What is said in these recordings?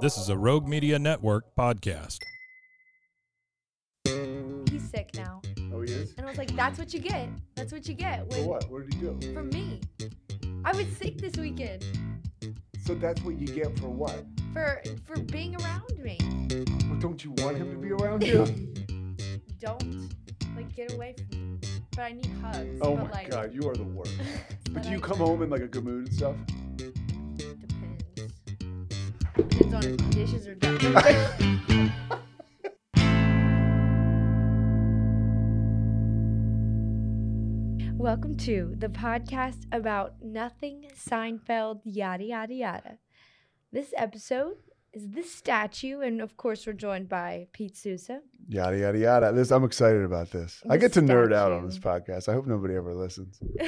This is a Rogue Media Network podcast. He's sick now. Oh, he is? And I was like, that's what you get. That's what you get. For what? What did he do? From me. I was sick this weekend So that's what you get for what? for for being around me. Well, don't you want him to be around you? Don't like get away from me. But I need hugs. oh but, my like, god, you are the worst. but But do you I- come home in like a good mood and stuff? Depends. Depends on if dishes are done. Welcome to the podcast about nothing Seinfeld, yada, yada, yada. This episode is the statue, and of course, we're joined by Pete Sousa. Yada yada yada. This I'm excited about this. I get to nerd out on this podcast. I hope nobody ever listens.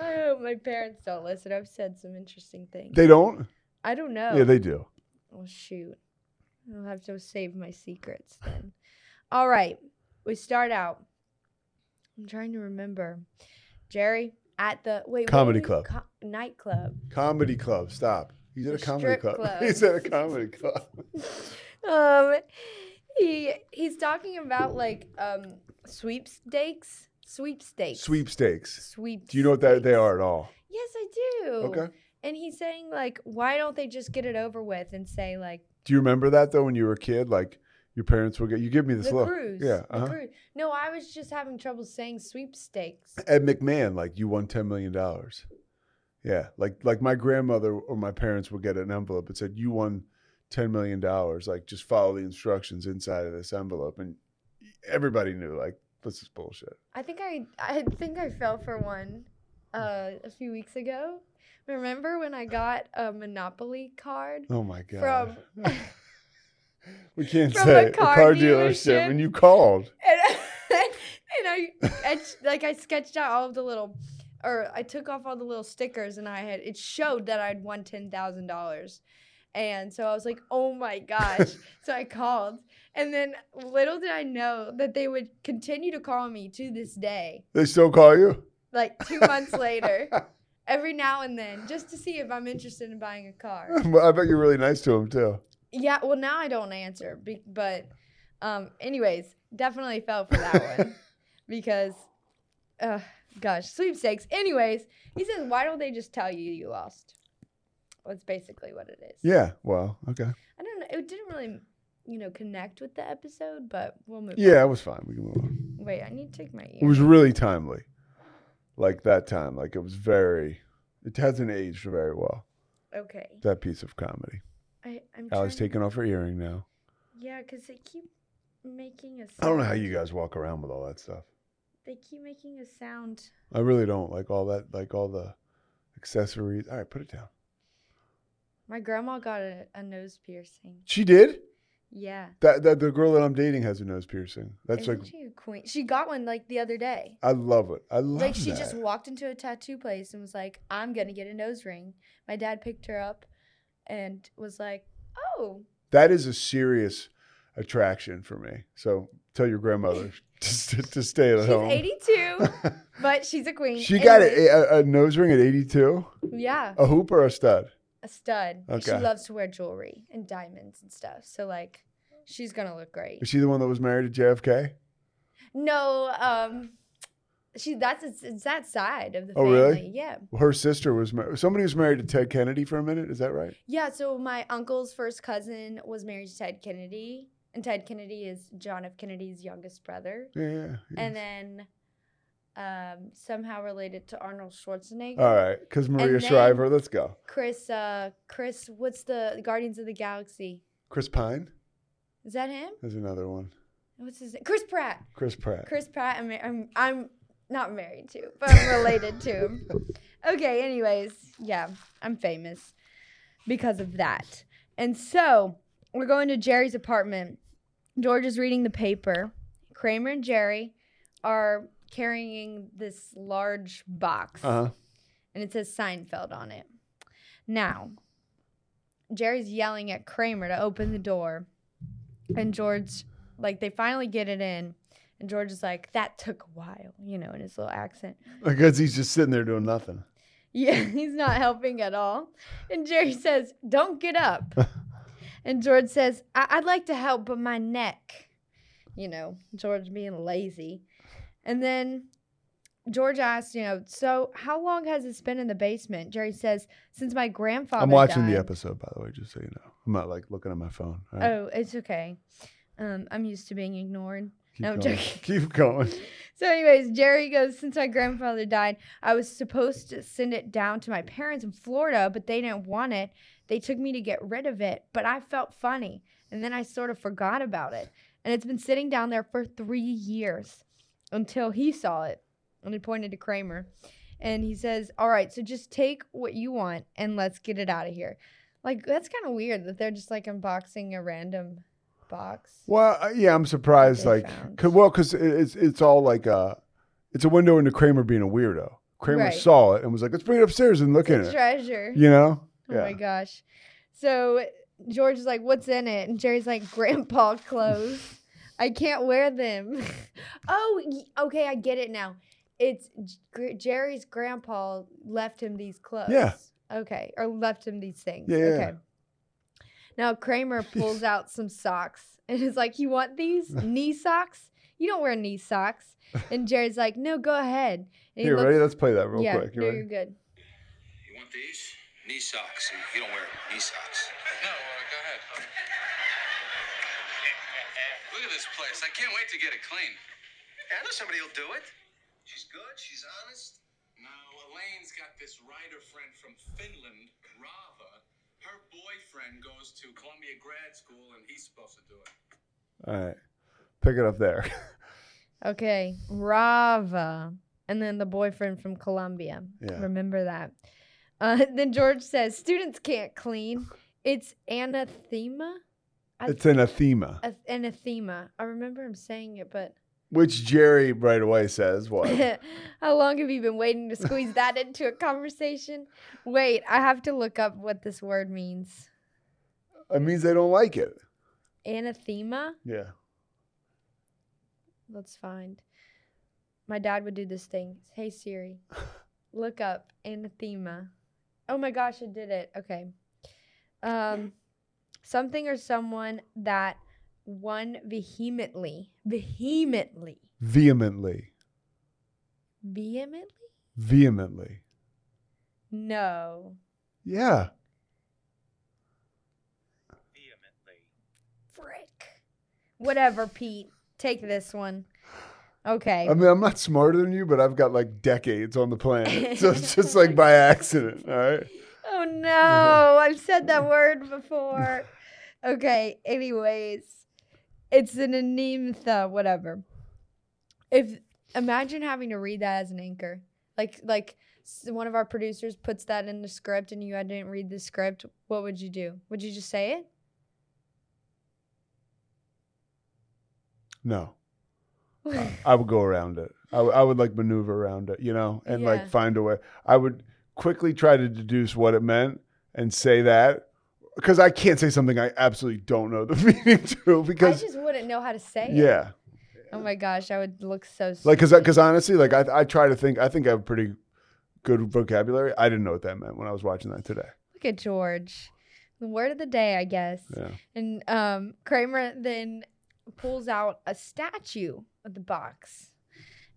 I hope my parents don't listen. I've said some interesting things. They don't? I don't know. Yeah, they do. Oh shoot. I'll have to save my secrets then. All right. We start out. I'm trying to remember. Jerry at the wait Comedy club. co- nightclub. Comedy club. Stop. He's at a comedy club. club. He's at a comedy club. Um he he's talking about like um sweepstakes. Sweepstakes. Sweepstakes. Sweep. Do you know what that they are at all? Yes, I do. Okay. And he's saying like, why don't they just get it over with and say like Do you remember that though when you were a kid? Like your parents would get you give me this the look. cruise? Yeah. the Uh-huh. cruise. No, I was just having trouble saying sweepstakes. Ed McMahon, like you won ten million dollars. Yeah, like like my grandmother or my parents would get an envelope that said you won ten million dollars. Like just follow the instructions inside of this envelope, and everybody knew like this is bullshit. I think I I think I fell for one uh, a few weeks ago. Remember when I got a Monopoly card Oh my god. from we can't from say a a car car, dealership, dealership. and you called. and, and I like I sketched out all of the little or I took off all the little stickers and I had it showed that I'd won ten thousand dollars. And so I was like, oh my gosh. so I called. And then little did I know that they would continue to call me to this day, They still call you. like two months later, every now and then, just to see if I'm interested in buying a car. Well, I bet you're really nice to them too. Yeah, well, now I don't answer, but um, anyways, definitely fell for that one because, uh, gosh, sweepstakes. Anyways, he says, why don't they just tell you you lost? That's basically what it is. Yeah. Well. Okay. I don't know. It didn't really, you know, connect with the episode, but we'll move. Yeah, On. it was fine. We can move on. Wait, I need to take my ear. It was really timely. Like that time. Like it was very. It hasn't aged very well. okay. That piece of comedy. I, I'm Allie's trying- taking off her earring now. Yeah, because they keep making a. Sound. I don't know how you guys walk around with all that stuff. They keep making a sound. I really don't like all that. Like all the accessories. All right, put it down. My grandma got a, a nose piercing. She did. Yeah. That, that the girl that I'm dating has a nose piercing. That's Isn't like she a queen? She got one like the other day. I love it. I love it. like she that. just walked into a tattoo place and was like, "I'm gonna get a nose ring." My dad picked her up and was like, "Oh, that is a serious attraction for me. So tell your grandmother to, to stay at home. she's 82, but she's a queen." she got a, a, a nose ring at 82. yeah, A hoop or a stud? A stud. And She loves to wear jewelry and diamonds and stuff. So like, she's gonna look great. Is she the one that was married to JFK? No, um, She that's it's, it's that side of the Oh, family. really? Yeah. Her sister was mar- somebody was married to Ted Kennedy for a minute. Is that right? Yeah, so my uncle's first cousin was married to Ted Kennedy, and Ted Kennedy is John F. Kennedy's youngest brother, yeah, yeah. and then um, somehow related to Arnold Schwarzenegger. All right, because Maria Shriver. Let's go. Chris, uh, Chris, what's the Guardians of the Galaxy? Chris Pine. Is that him? There's another one. What's his name? Chris Pratt. Chris Pratt. Chris Pratt. I'm, I'm, I'm not married to, but I'm related to him. Okay. Anyways, yeah, I'm famous because of that. And so we're going to Jerry's apartment. George is reading the paper. Kramer and Jerry are carrying this large box, Uh huh. and it says Seinfeld on it. Now, Jerry's yelling at Kramer to open the door, and George, like, they finally get it in, and George is like, "That took a while," you know, in his little accent. Because he's just sitting there doing nothing. Yeah, he's not helping at all. And Jerry says, Don't get up. and George says, I- I'd like to help, but my neck. You know, George being lazy. And then George asks, you know, so how long has this been in the basement? Jerry says, since my grandfather. I'm watching the episode, by the way, just so you know. I'm not like looking at my phone. right? Oh, it's okay. Um, I'm used to being ignored. Keep no, going. Keep going. So, anyways, Jerry goes, Since my grandfather died, I was supposed to send it down to my parents in Florida, but they didn't want it. They took me to get rid of it, but I felt funny. And then I sort of forgot about it. And it's been sitting down there for three years until he saw it. And he pointed to Kramer. And he says, All right, so just take what you want and let's get it out of here. Like, that's kind of weird that they're just like unboxing a random box. Well, uh, yeah, I'm surprised. Like, cause, well, because it's it's all like a, it's a window into Kramer being a weirdo. Kramer Right. saw it and was like, "Let's bring it upstairs and look It's in it." treasure. You know? Oh my gosh. So George is like, "What's in it?" And Jerry's like, "Grandpa clothes. I can't wear them." oh, okay, I get it now. It's J- Gr- Jerry's grandpa left him these clothes. Yeah. Okay, or left him these things. Yeah, yeah, Okay. Now Kramer pulls out some socks and is like, "You want these knee socks? You don't wear knee socks." And Jerry's like, "No, go ahead." And he ready? Let's play that real yeah, quick. You no, ready? you're good. You want these? Knee socks. You don't wear knee socks. No, uh, go ahead. Look at this place. I can't wait to get it clean. I know somebody will do it. She's good. She's honest. No, Elaine's got this writer friend from Finland, Rava. Her boyfriend goes to Columbia grad school, and he's supposed to do it. All right. Pick it up there. Okay, Rava, and then the boyfriend from Columbia. Yeah. Remember that. Uh, then George says, "Students can't clean. It's anathema. I- it's anathema, a- anathema. I remember him saying it, but which Jerry right away says what? how long have you been waiting to squeeze that into a conversation? Wait, I have to look up what this word means. it means they don't like it. Anathema. Yeah. Let's find. My dad would do this thing. Hey Siri, look up anathema. Oh my gosh, it did it. Okay. Um, something or someone that one vehemently, vehemently, Vehemently. vehemently. Vehemently. No. Yeah. Vehemently. Frick. Whatever, Pete. Take this one. Okay. I mean, I'm not smarter than you, but I've got like decades on the planet. So it's just like by accident. All right. Oh no, I've said that word before. Okay, anyways, it's an anemtha, whatever. If imagine having to read that as an anchor, like like one of our producers puts that in the script and you didn't read the script, what would you do? Would you just say it? No. Uh, I would go around it. I, w- I would like maneuver around it, you know, and Yeah. like find a way. I would quickly try to deduce what it meant and say that because I can't say something I absolutely don't know the meaning to because I just wouldn't know how to say it. yeah, Oh my gosh, I would look so like because stupid. because honestly, like I I try to think I think I have pretty good vocabulary. I didn't know what that meant when I was watching that today. Look at George. The word of the day, I guess. Yeah. And um, Kramer then pulls out a statue of the box.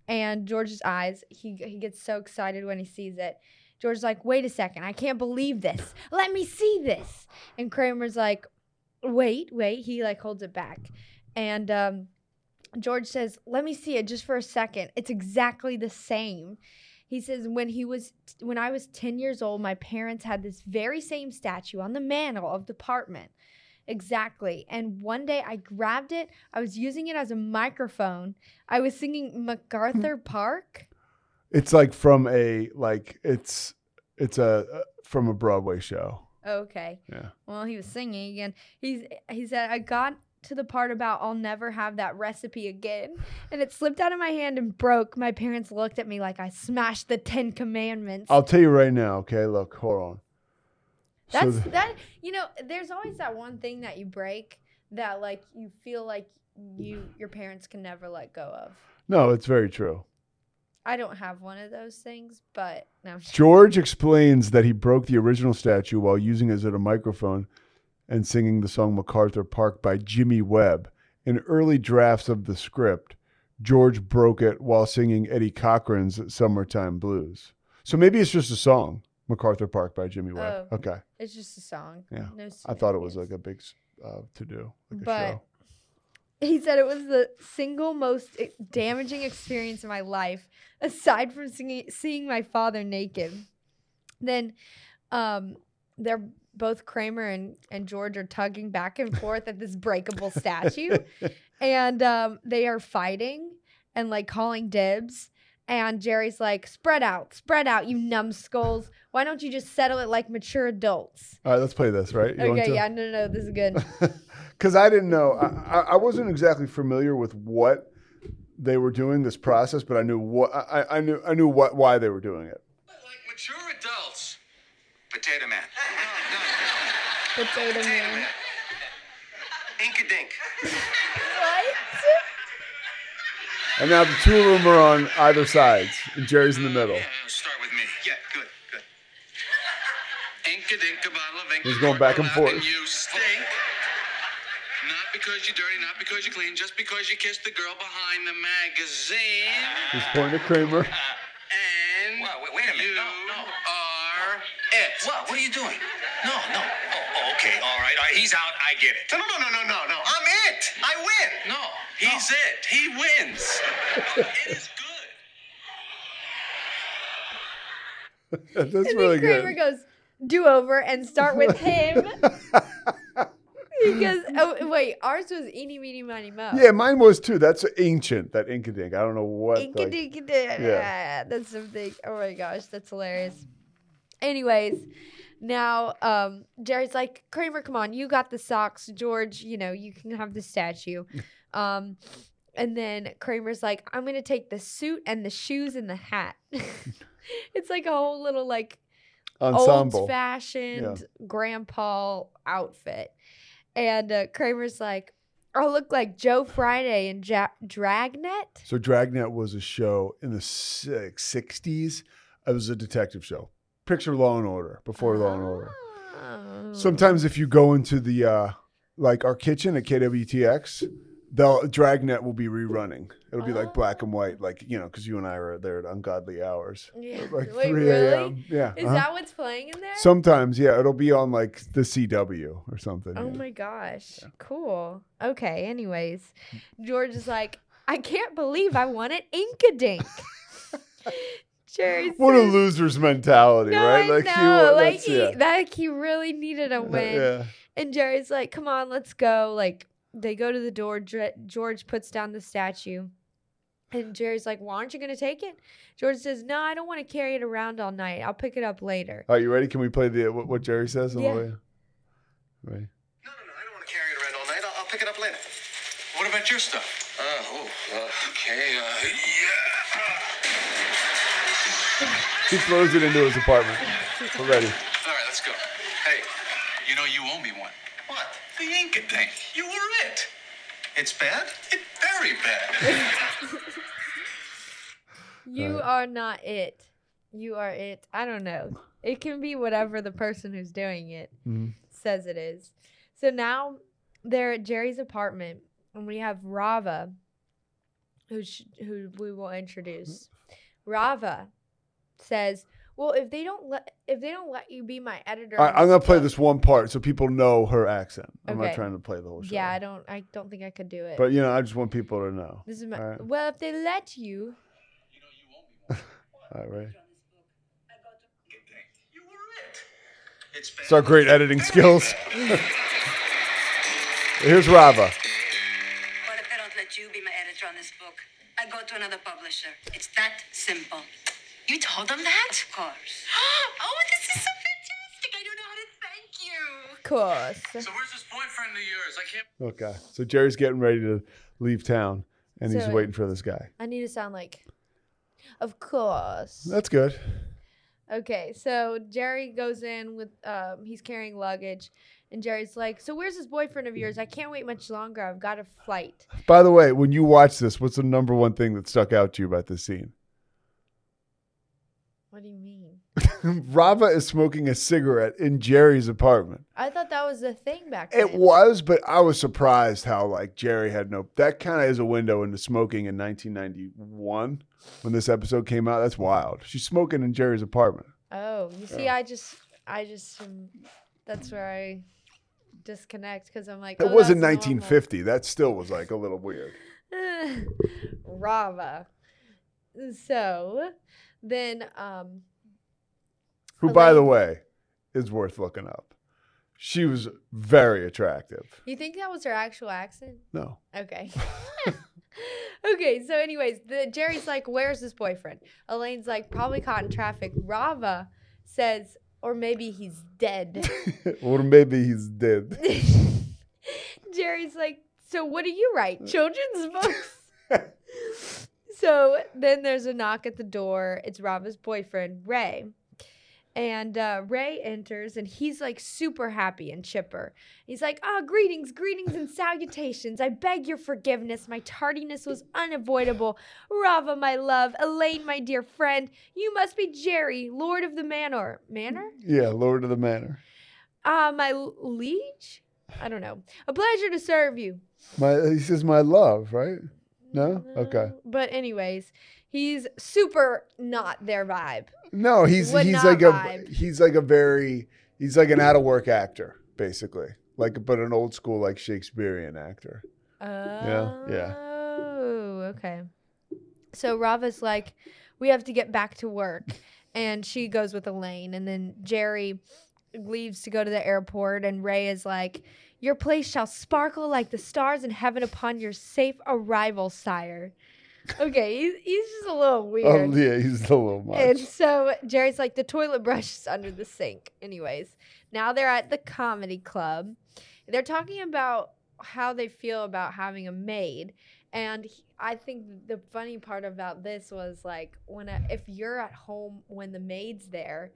And George's eyes, he he gets so excited when he sees it. George's like, "Wait a second, I can't believe this. Let me see this." And Kramer's like, "Wait, wait." He like holds it back, and um, George says, "Let me see it just for a second. It's exactly the same." He says, "When he was when I was 10 years old, my parents had this very same statue on the mantle of the apartment." Exactly. And one day I grabbed it. I was using it as a microphone. I was singing MacArthur Park. It's like from a like it's it's a uh, from a Broadway show. Okay. Yeah. Well, he was singing again. He's he said I got to the part about I'll never have that recipe again, and it slipped out of my hand and broke. My parents looked at me like I smashed the Ten Commandments. I'll tell you right now. Okay, look, hold on. So That's th- that. You know, there's always that one thing that you break that like you feel like you your parents can never let go of. no, it's very true. I don't have one of those things, but no. George explains that he broke the original statue while using it as a microphone and singing the song MacArthur Park by Jimmy Webb. In early drafts of the script, George broke it while singing Eddie Cochran's Summertime Blues. So maybe it's just a song, MacArthur Park by Jimmy Webb. Oh. Okay. It's just a song. Yeah. No I thought it was like a big uh, to do, like a But- show. He said it was the single most damaging experience in my life, aside from singing, seeing my father naked. Then, um, they're both Kramer and, and George are tugging back and forth at this breakable statue, and um, they are fighting and like calling dibs. And Jerry's like, "Spread out, spread out, you numbskulls! Why don't you just settle it like mature adults?" All right, let's play this, right? You want okay, yeah, no, no, no, this is good. because I didn't know. I, I- I wasn't exactly familiar with what they were doing this process, but I knew what I, I knew. I knew what why they were doing it. Like mature adults. Potato Man. Potato man. Inkadink. What? And now the two of them are on either sides, and Jerry's in the middle. Yeah, start with me. Yeah, good, good. Inka dink a bottle of ink. He's going back and forth. And you stink. Not because you're dirty, not because you're clean, just because you kissed the girl behind the magazine. He's pointing to Kramer. Uh, and Wow, wait- wait a minute. you No, no. are it. What? What are you doing? No, no. Oh, oh, okay, all right, all right. He's out. I get it. No, no, no, no, no, no. I'm it. I win. No, he's it. He wins. it is good. That's And really then Kramer good. goes, do over and start with him. goes, oh, wait, ours was eeny, meeny, miny, mo. Yeah, mine was too. That's ancient. That Inkadink. I don't know what. Inka like- yeah. That's something. Oh my gosh, that's hilarious. Anyways, now um, Jerry's like, Kramer, come on, you got the socks. George, you know, you can have the statue. Um, and then Kramer's like, I'm gonna take the suit and the shoes and the hat. it's like a whole little like old fashioned grandpa outfit. And uh, Kramer's like, I'll look like Joe Friday in ja- Dragnet. So Dragnet was a show in the 60s. It was a detective show. Picture Law and Order before Law and Order. Oh. Sometimes if you go into the uh like our kitchen at KWTX, they'll Dragnet will be rerunning. It'll be like black and white, like you know, because you and I are there at ungodly hours, Yeah. like Wait, three really? a.m. Yeah. Is uh-huh. that what's playing in there? Sometimes, yeah, it'll be on like the CW or something. oh yeah. my gosh. Cool. Okay, anyways. George is like, I can't believe I won at Inkadink. Jerry What a loser's mentality, No, right? I he know. wa- like he, yeah. that he really needed a win. yeah. And Jerry's like, "Come on, let's go." Like they go to the door. George puts down the statue, and Jerry's like, "Well, aren't you gonna take it?" George says, "No, I don't want to carry it around all night. I'll pick it up later." Are you ready? Can we play the what, what Jerry says on Yeah. the way? Right. No, no, no. I don't want to carry it around all night. I'll, I'll pick it up later. What about your stuff? Uh, oh, uh, okay. Uh, yeah. He throws it into his apartment. We're ready. All right, let's go. Hey, you know you owe me one. what? The Inca thing. You were it. It's bad? It's very bad. You are not it. You are it. I don't know. It can be whatever the person who's doing it Mhm. says it is. So now they're at Jerry's apartment, and we have Rava, who sh- who we will introduce. Rava says, "Well, if they don't let if they don't let you be my editor, right, I'm gonna play book-" this one part so people know her accent. I'm Okay. not trying to play the whole show. Yeah, I don't. I don't think I could do it. But you know, I just want people to know. this is my. Right. Well, if they let you, right, right. You were it. It's It's our great editing skills. Here's Rava. What if they don't let you be my editor on this book? I go to another publisher. It's that simple. You told them that? Of course. oh, this is so fantastic. I don't know how to thank you. of course. So where's this boyfriend of yours? I can't. Okay, uh, so Jerry's getting ready to leave town, and he's waiting for this guy. I need to sound like, of course. That's good. Okay, so Jerry goes in with um he's carrying luggage and Jerry's like, "So where's this boyfriend of yours? I can't wait much longer. I've got a flight." By the way, when you watch this, what's the number one thing that stuck out to you about this scene? What do you mean? Rava is smoking a cigarette in Jerry's apartment. I thought that was the thing back then. It was, but I was surprised how like Jerry had no. That kind of is a window into smoking in 1991 when this episode came out. That's wild. She's smoking in Jerry's apartment. Oh, you see, I just, I just, um, that's where I disconnect because I'm like, It oh, wasn't that's normal. 1950. That still was like a little weird. Rava. So then, um, Who, by the way, is worth looking up. She was very attractive. you think that was her actual accent? No. Okay. okay, so anyways, the Jerry's like, "Where's his boyfriend?" Elaine's like, "Probably caught in traffic." Rava says, "Or maybe he's dead." or maybe he's dead. Jerry's like, "So what do you write? Children's books?" so then there's a knock at the door. It's Rava's boyfriend, Ray. And uh, Ray enters and he's like super happy and chipper. He's like, Ah, greetings, greetings, and salutations. I beg your forgiveness. My tardiness was unavoidable. Rava, my love, Elaine, my dear friend, you must be Jerry, Lord of the Manor. Manor? yeah, Lord of the Manor. Ah, my l- liege? I don't know. A pleasure to serve you. My he says my love, right? No? Okay. But anyways, he's super not their vibe. No, he's Would he's not like a he's like a very he's like an out of work actor, basically. Like but an old school like Shakespearean actor. Oh, yeah. Oh, okay. So Rava's like, we have to get back to work. And she goes with Elaine. And then Jerry leaves to go to the airport. And Ray is like, Your place shall sparkle like the stars in heaven upon your safe arrival, sire. Okay, he's, he's just a little Oh weird. yeah, he's a little much. And so Jerry's like, the toilet brush is under the sink. Anyways, now they're at the comedy club. They're talking about how they feel about having a maid. And he- I think the funny part about this was like when a, if you're at home when the maid's there,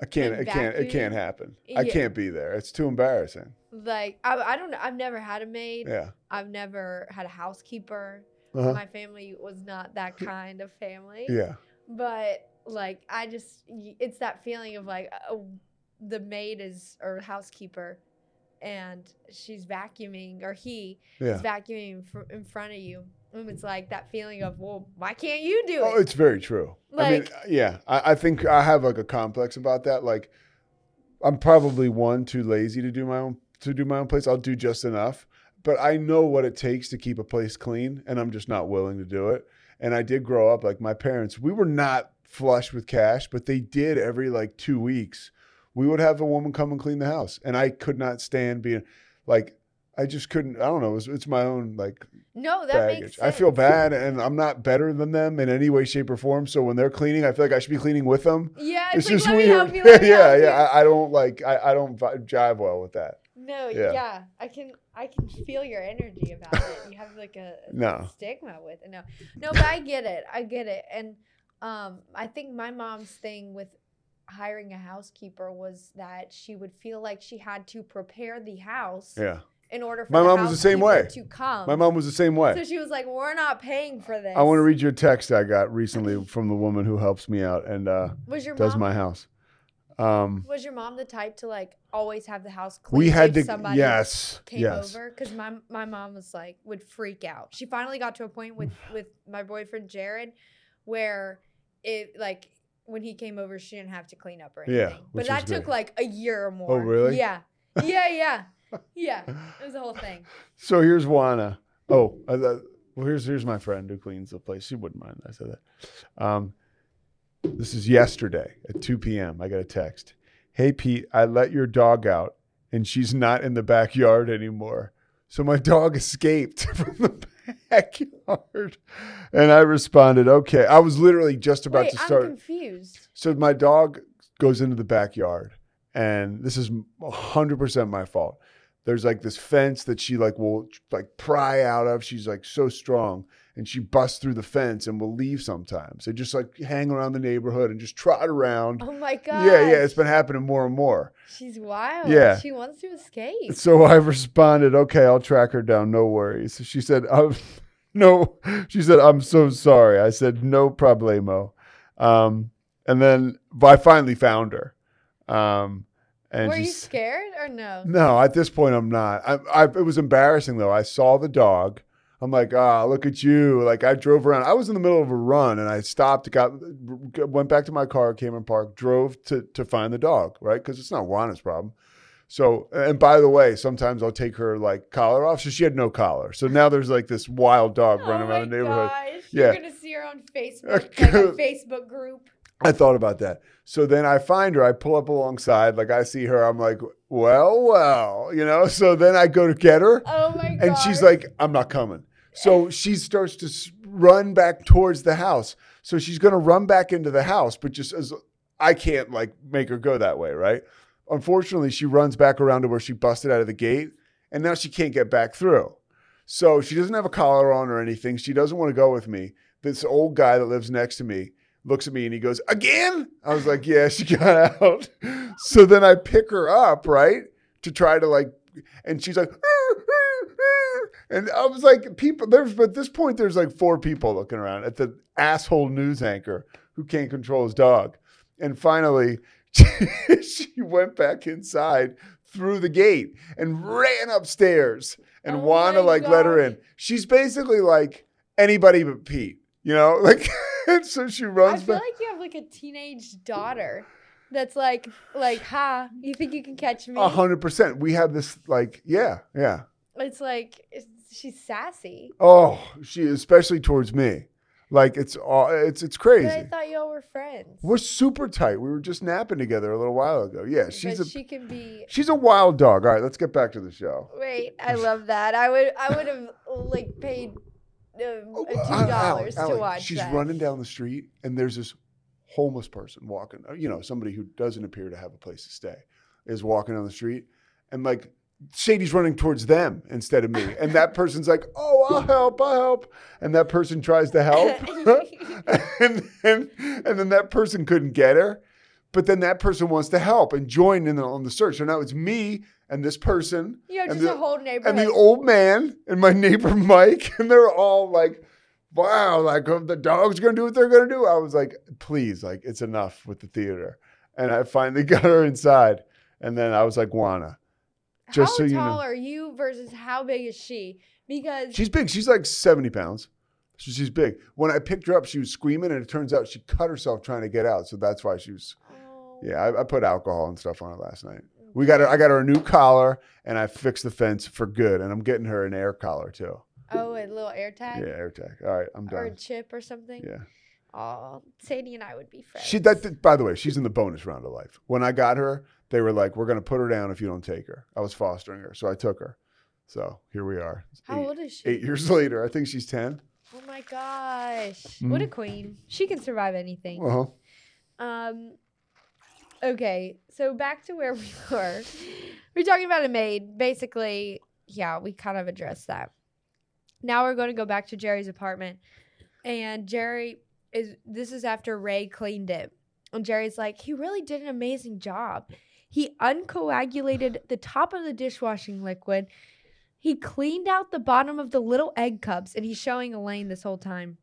I can't it can't it can't happen. I can't be there. It's too embarrassing. like I, I don't know, I've never had a maid. Yeah. I've never had a housekeeper. Uh-huh. My family was not that kind of family. Yeah. but like I just, it's that feeling of like uh, the maid is or housekeeper and she's vacuuming or he Yeah. is vacuuming fr- in front of you and it's like that feeling of well why can't you do it? Oh, it's very true. I mean, yeah, I, I think I have like a complex about that. Like, I'm probably one too lazy to do my own to do my own place. I'll do just enough, but I know what it takes to keep a place clean, and I'm just not willing to do it. And I did grow up like my parents. We were not flush with cash, but they did every like two weeks. We would have a woman come and clean the house, and I could not stand being like. I just couldn't. I don't know. It's, it's my own like no that makes baggage. sense I feel bad, and I'm not better than them in any way, shape, or form. So when they're cleaning, I feel like I should be cleaning with them. yeah It's, it's, like just weird. you yeah, yeah. I, I don't like. I, I don't jive well with that. No yeah. yeah. I can I can feel your energy about it you have like a, a No. stigma with it no no but I get it I get it and um I think my mom's thing with hiring a housekeeper was that she would feel like she had to prepare the house Yeah. in order for My the mom was the same way. to come. My mom was the same way. So she was like, "We're not paying for this." I want to read you a text I got recently from the woman who helps me out and uh, does mom? my house. Um, Was your mom the type to like always have the house clean? we had to, somebody yes, came yes. over because my my mom was like would freak out. She finally got to a point with with my boyfriend Jared where it like when he came over she didn't have to clean up or anything. which but that took great. like a year or more. Oh, really? Yeah. Yeah, yeah. Yeah. It was a whole thing. So here's Juana. Oh, uh, well, here's here's my friend who cleans the place. She wouldn't mind. I said that. Um, this is yesterday at 2 p.m. I got a text. Hey Pete, I let your dog out, and she's not in the backyard anymore. So my dog escaped from the backyard, and I responded, "Okay." I was literally just about Wait, to I'm start. confused. So my dog goes into the backyard, and this is hundred percent my fault. There's like this fence that she like will like pry out of. She's like so strong, and she busts through the fence and will leave sometimes. They just like hang around the neighborhood and just trot around. Oh my god. yeah, yeah, it's been happening more and more. She's wild. Yeah. She wants to escape. So I responded, "Okay, I'll track her down. No worries." She said, um, "No." She said, "I'm so sorry." I said, "No problemo." Um, and then I finally found her. Um, and Were you scared or no? No, at this point, I'm not. I, I, it was embarrassing though. I saw the dog. I'm like, ah, look at you. Like I drove around. I was in the middle of a run and I stopped, got, went back to my car, came in park, drove to to find the dog, right? Because it's not Juana's problem. So, and by the way, sometimes I'll take her like collar off. So she had no collar. So now there's like this wild dog running oh around the neighborhood. Gosh. Yeah. You're gonna see her on Facebook, like a Facebook group. I thought about that. So then I find her, I pull up alongside, like I see her, I'm like, well, well, you know. So then I go to get her, Oh my god. and she's like, I'm not coming. So she starts to run back towards the house. So she's going to run back into the house, but just as I can't like make her go that way, right? Unfortunately, she runs back around to where she busted out of the gate, and now she can't get back through. So she doesn't have a collar on or anything. She doesn't want to go with me. This old guy that lives next to me looks at me and he goes, Again? I was like, Yeah, she got out. So then I pick her up, right? To try to like, and she's like, and I was like, people, there's, but at this point, there's like four people looking around at the asshole news anchor who can't control his dog. And finally, she went back inside through the gate and ran upstairs and Oh my like let her in. She's basically like anybody but Pete, you know? Like, and so she runs I feel back. like you have like a teenage daughter that's like, like, ha, you think you can catch me? A hundred percent. We have this like, yeah, yeah. It's like it's, she's sassy. Oh, she especially towards me. Like it's all it's it's crazy. But I thought y'all were friends. We're super tight. We were just napping together a little while ago. Yeah, she's but a she can be. she's a wild dog. All right, let's get back to the show. Wait, I love that. I would, I would have like paid uh, Oh, two dollars to watch She's that. running down the street, and there's this homeless person walking. You know, somebody who doesn't appear to have a place to stay is walking down the street, and like Sadie's running towards them instead of me, and that person's like, "Oh, I'll help, I'll help," and that person tries to help, and then and then that person couldn't get her, but then that person wants to help and join in on the search. So now it's me and this person You know, and just the- whole neighborhood. and the old man and my neighbor Mike, and they're all like, "Wow, like um, the dog's gonna do what they're gonna do." I was like, "Please, like it's enough with the theater." And I finally got her inside, and then I was like, "Juana, just how so you tall know, are you versus how big is she? Because she's big. She's like seventy pounds." So she's big. When I picked her up, she was screaming, and it turns out she cut herself trying to get out. So that's why she was. oh, Yeah, I, I put alcohol and stuff on her last night. We got her. I got her a new collar, and I fixed the fence for good. And I'm getting her an air collar too. oh, a little air tag. Yeah, air tag. All right, I'm done. or a chip or something. Yeah. Oh, Sadie and I would be friends. She that by the way, she's in the bonus round of life. When I got her, they were like, "We're gonna put her down if you don't take her." I was fostering her, so I took her. So here we are. It's How eight, old is she? Eight years later, I think she's ten. Oh my gosh. What a queen. She can survive anything. Uh-huh. Um okay, so back to where we were. We're talking about a maid. Basically, yeah, we kind of addressed that. Now we're going to go back to Jerry's apartment. And Jerry is this is after Ray cleaned it. And Jerry's like, "He really did an amazing job. He uncoagulated the top of the dishwashing liquid. He cleaned out the bottom of the little egg cups and he's showing Elaine this whole time.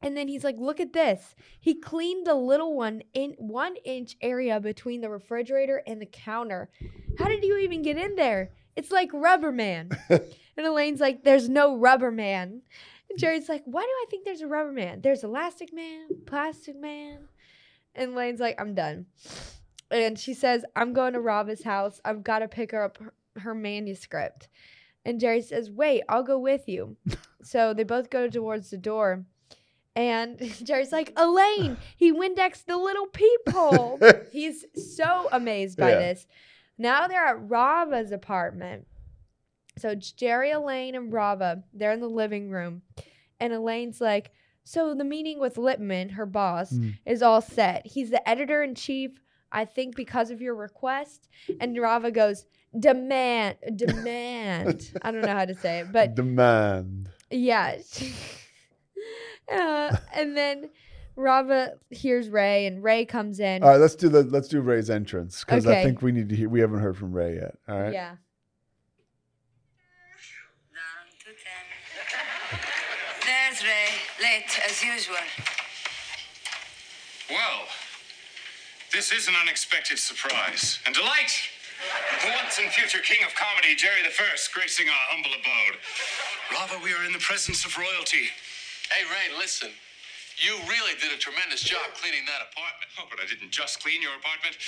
And then he's like, look at this. He cleaned the little one in one inch area between the refrigerator and the counter. How did you even get in there? It's like Rubber Man. and Elaine's like, there's no Rubber Man. Jerry's like, why do I think there's a Rubber Man? There's Elastic Man, Plastic Man. And Elaine's like, I'm done. And she says, I'm going to Rava's house. I've got to pick her up her, her manuscript. And Jerry says, Wait, I'll go with you. so they both go towards the door. And Jerry's like, Elaine, he Windexed the little peephole. He's so amazed by Yeah. this. Now they're at Rava's apartment. So it's Jerry, Elaine, and Rava, they're in the living room. And Elaine's like, So the meeting with Lippman, her boss, Mm. is all set. He's the editor in chief, I think, because of your request. And Rava goes, Demand, demand. I don't know how to say it, but Demand. yeah. uh, and then Rava hears Ray, and Ray comes in. All right, let's do the let's do Ray's entrance because I think we need to hear. We haven't heard from Ray yet. All right. Yeah. Down to ten. There's late as usual. Well, this is an unexpected surprise and delight. The once and future king of comedy, Jerry the First, gracing our humble abode. Rava, we are in the presence of royalty. Hey, Ray, listen. You really did a tremendous job cleaning that apartment. Oh, but I didn't just clean your apartment.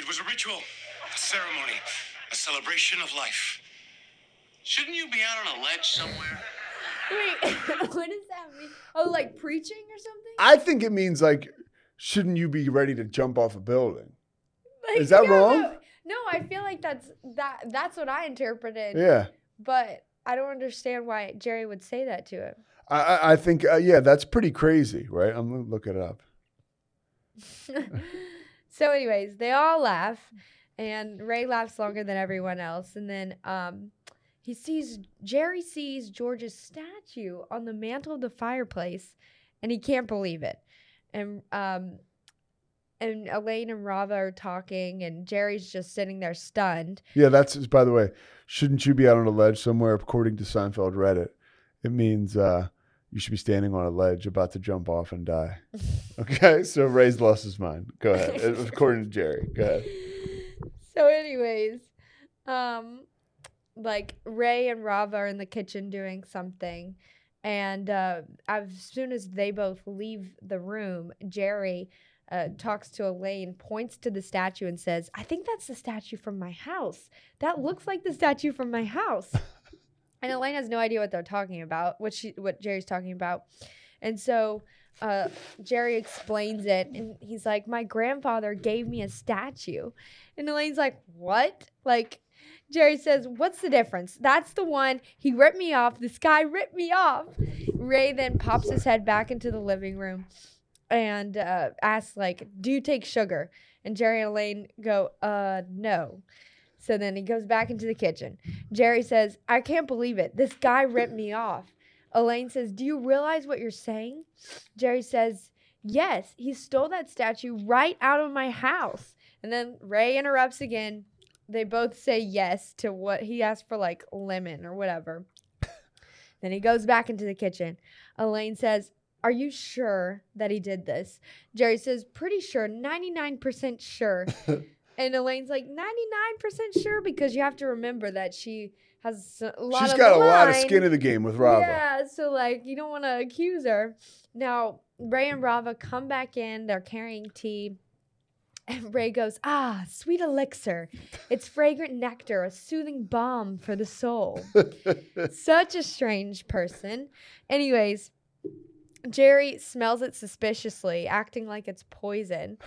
It was a ritual, a ceremony, a celebration of life. Shouldn't you be out on a ledge somewhere? Wait, what does that mean? Oh, like preaching or something? I think it means like, shouldn't you be ready to jump off a building? Like, Is that no, wrong? No, no, I feel like that's that. That's what I interpreted. Yeah. But I don't understand why Jerry would say that to him. I I, I think uh, yeah, that's pretty crazy, right? I'm gonna look it up. so, anyways, they all laugh, and Ray laughs longer than everyone else. And then um, he sees Jerry sees George's statue on the mantle of the fireplace, and he can't believe it. And um, and Elaine and Rava are talking, and Jerry's just sitting there stunned. Yeah, that's by the way. Shouldn't you be out on a ledge somewhere? According to Seinfeld Reddit, it means uh, you should be standing on a ledge, about to jump off and die. Okay, so Ray's lost his mind. Go ahead. According to Jerry, go ahead. So, anyways, um, like Ray and Rava are in the kitchen doing something, and uh, as soon as they both leave the room, Jerry uh, talks to Elaine, points to the statue, and says, "I think that's the statue from my house. That looks like the statue from my house." and Elaine has no idea what they're talking about, what she, what Jerry's talking about, and so uh, Jerry explains it, and he's like, "My grandfather gave me a statue," and Elaine's like, "What?" Like, Jerry says, "What's the difference? That's the one he ripped me off. This guy ripped me off." Ray then pops his head back into the living room and uh, asks, "Like, do you take sugar?" And Jerry and Elaine go, "Uh, no." So then he goes back into the kitchen. Jerry says, I can't believe it. This guy ripped me off. Elaine says, Do you realize what you're saying? Jerry says, Yes, he stole that statue right out of my house. And then Ray interrupts again. They both say yes to what he asked for, like lemon or whatever. then he goes back into the kitchen. Elaine says, Are you sure that he did this? Jerry says, Pretty sure, 99% sure. And Elaine's like 99% sure because you have to remember that she has a lot She's of got a lot of skin in the game with Rava. Yeah, so like you don't want to accuse her. Now, Ray and Rava come back in, they're carrying tea. And Ray goes, Ah, sweet elixir. It's fragrant nectar, a soothing balm for the soul. Such a strange person. Anyways, Jerry smells it suspiciously, acting like it's poison.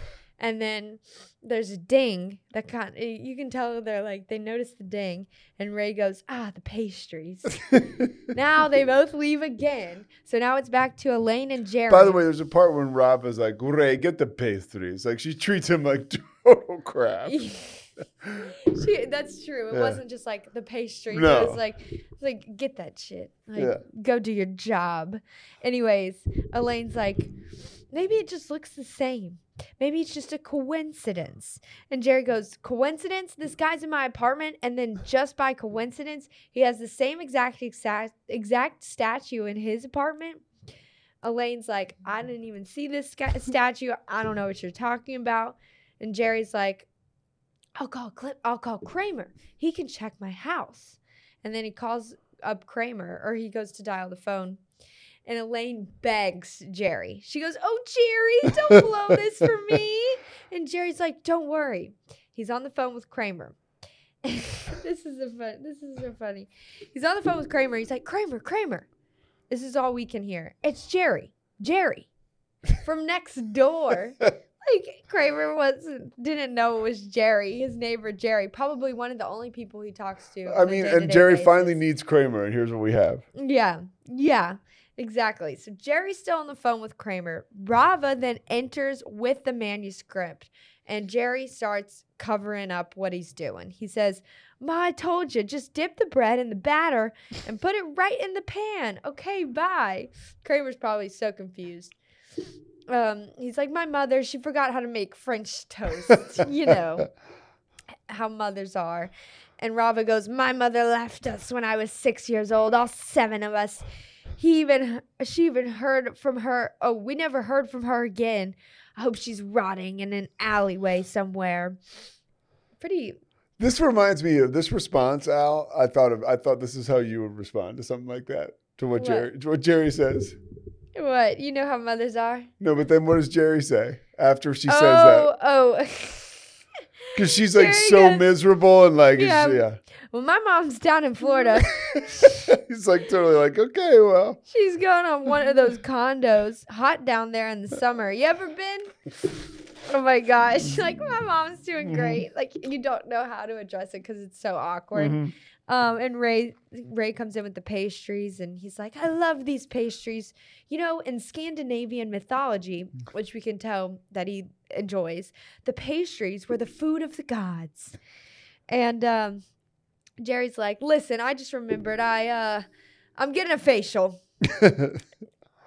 And then there's a ding that kind you can tell they're like they notice the ding and Ray goes, "Ah, the pastries." now they both leave again. So now it's back to Elaine and Jerry. By the way, there's a part when Rava is like, Ray, get the pastries. Like she treats him like total crap. she, that's true. It Yeah. wasn't just like the pastries. It No. was like, it's like get that shit. Like, Yeah. go do your job. Anyways, Elaine's like, maybe it just looks the same. Maybe it's just a coincidence. And Jerry goes, coincidence? This guy's in my apartment, and then just by coincidence, he has the same exact exact exact statue in his apartment. Elaine's like, I didn't even see this statue. I don't know what you're talking about. And Jerry's like, I'll call. I'll call Kramer. He can check my house. And then he calls up Kramer, or he goes to dial the phone. And Elaine begs Jerry. She goes, "Oh, Jerry, don't blow this for me." And Jerry's like, "Don't worry." He's on the phone with Kramer. this is a fun. This is so funny. He's on the phone with Kramer. He's like, "Kramer, Kramer." This is all we can hear. It's Jerry. Jerry from next door. like Kramer was didn't know it was Jerry, his neighbor Jerry, probably one of the only people he talks to. I mean, and Jerry basis. finally needs Kramer, and here's what we have. Yeah, yeah, exactly. So Jerry's still on the phone with Kramer. Rava then enters with the manuscript, and Jerry starts covering up what he's doing. He says, Ma, I told you, just dip the bread in the batter and put it right in the pan. Okay, bye. Kramer's probably so confused. Um, he's like, My mother, she forgot how to make French toast. you know how mothers are. And Rava goes, My mother left us when I was six years old, all seven of us. He even she even heard from her oh, we never heard from her again. I hope she's rotting in an alleyway somewhere. Pretty This reminds me of this response, Al. I thought of. I thought this is how you would respond to something like that. To what What? Jerry, to what Jerry says. what? You know how mothers are? No, but then what does Jerry say after she says oh, that? oh. oh. Because she's like so miserable and like, Yeah. yeah. well, my mom's down in Florida. He's like totally like, okay, well, She's going on one of those condos, hot down there in the summer. You ever been? Oh my gosh! Like my mom's doing great. Like you don't know how to address it because it's so awkward. Mhm. Um, and Ray Ray comes in with the pastries, and he's like, "I love these pastries." You know, in Scandinavian mythology, which we can tell that he enjoys, the pastries were the food of the gods. And um, Jerry's like, "Listen, I just remembered. I uh, I'm getting a facial."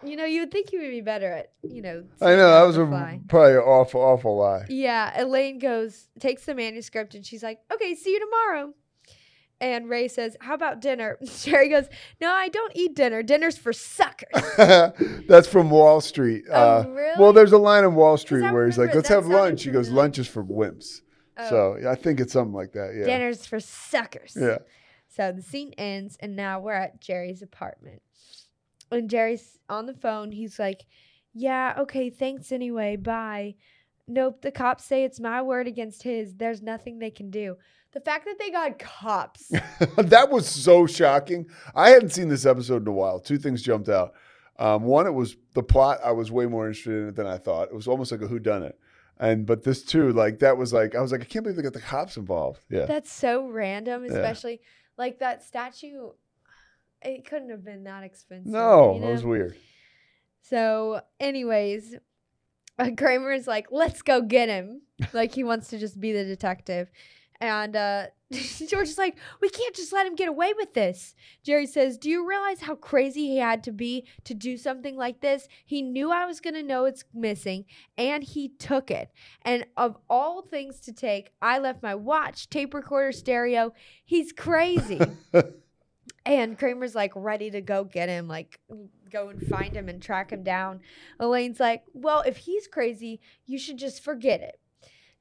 You know, you would think he would be better at, you know. I know that was a probably an awful, awful lie. Yeah, Elaine goes, takes the manuscript, and she's like, "Okay, see you tomorrow." And Ray says, "How about dinner?" Jerry goes, "No, I don't eat dinner. Dinner's for suckers." That's from Wall Street. Oh, uh, really? Well, there's a line in Wall Street where he's like, "Let's have lunch." He goes, "Lunch is for wimps." Oh. So yeah, I think it's something like that. Yeah. Dinner's for suckers. Yeah. So the scene ends, and now we're at Jerry's apartment. And Jerry's on the phone. He's like, Yeah, okay, thanks anyway. Bye. Nope, the cops say it's my word against his. There's nothing they can do. The fact that they got cops. that was so shocking. I hadn't seen this episode in a while. Two things jumped out. Um, one, it was the plot. I was way more interested in it than I thought. It was almost like a who done it. And but this too, like that was like I was like I can't believe they got the cops involved. Yeah. That's so random, Yeah. especially like that statue. It couldn't have been that expensive. no, you that was weird. So, anyways, Kramer is like, let's go get him. like, he wants to just be the detective. And uh, George is like, we can't just let him get away with this. Jerry says, Do you realize how crazy he had to be to do something like this? He knew I was going to know it's missing, and he took it. And of all things to take, I left my watch, tape recorder, stereo. He's crazy. And Kramer's like ready to go get him, like go and find him and track him down. Elaine's like, Well, if he's crazy, you should just forget it.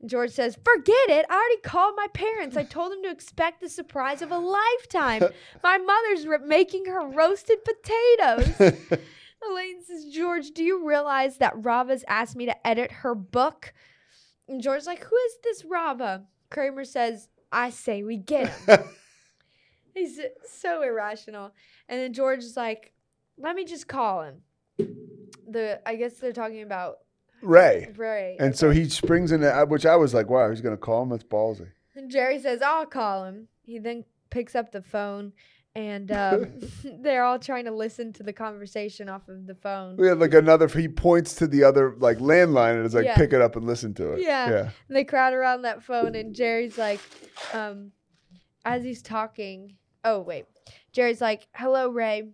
George says, Forget it. I already called my parents. I told them to expect the surprise of a lifetime. My mother's making her roasted potatoes. Elaine says, George, do you realize that Rava's asked me to edit her book? And George's like, Who is this Rava? Kramer says, I say we get him. He's so irrational. And then George is like, let me just call him. The I guess they're talking about Ray. Ray. And so he springs in, which I was like, wow, he's gonna call him. That's ballsy. And Jerry says, I'll call him. He then picks up the phone and um, they're all trying to listen to the conversation off of the phone. We had like another. He points to the other like landline and is like, Yeah. pick it up and listen to it. Yeah. Yeah. And they crowd around that phone, and Jerry's like, um, as he's talking, oh, wait. Jerry's like, hello, Ray.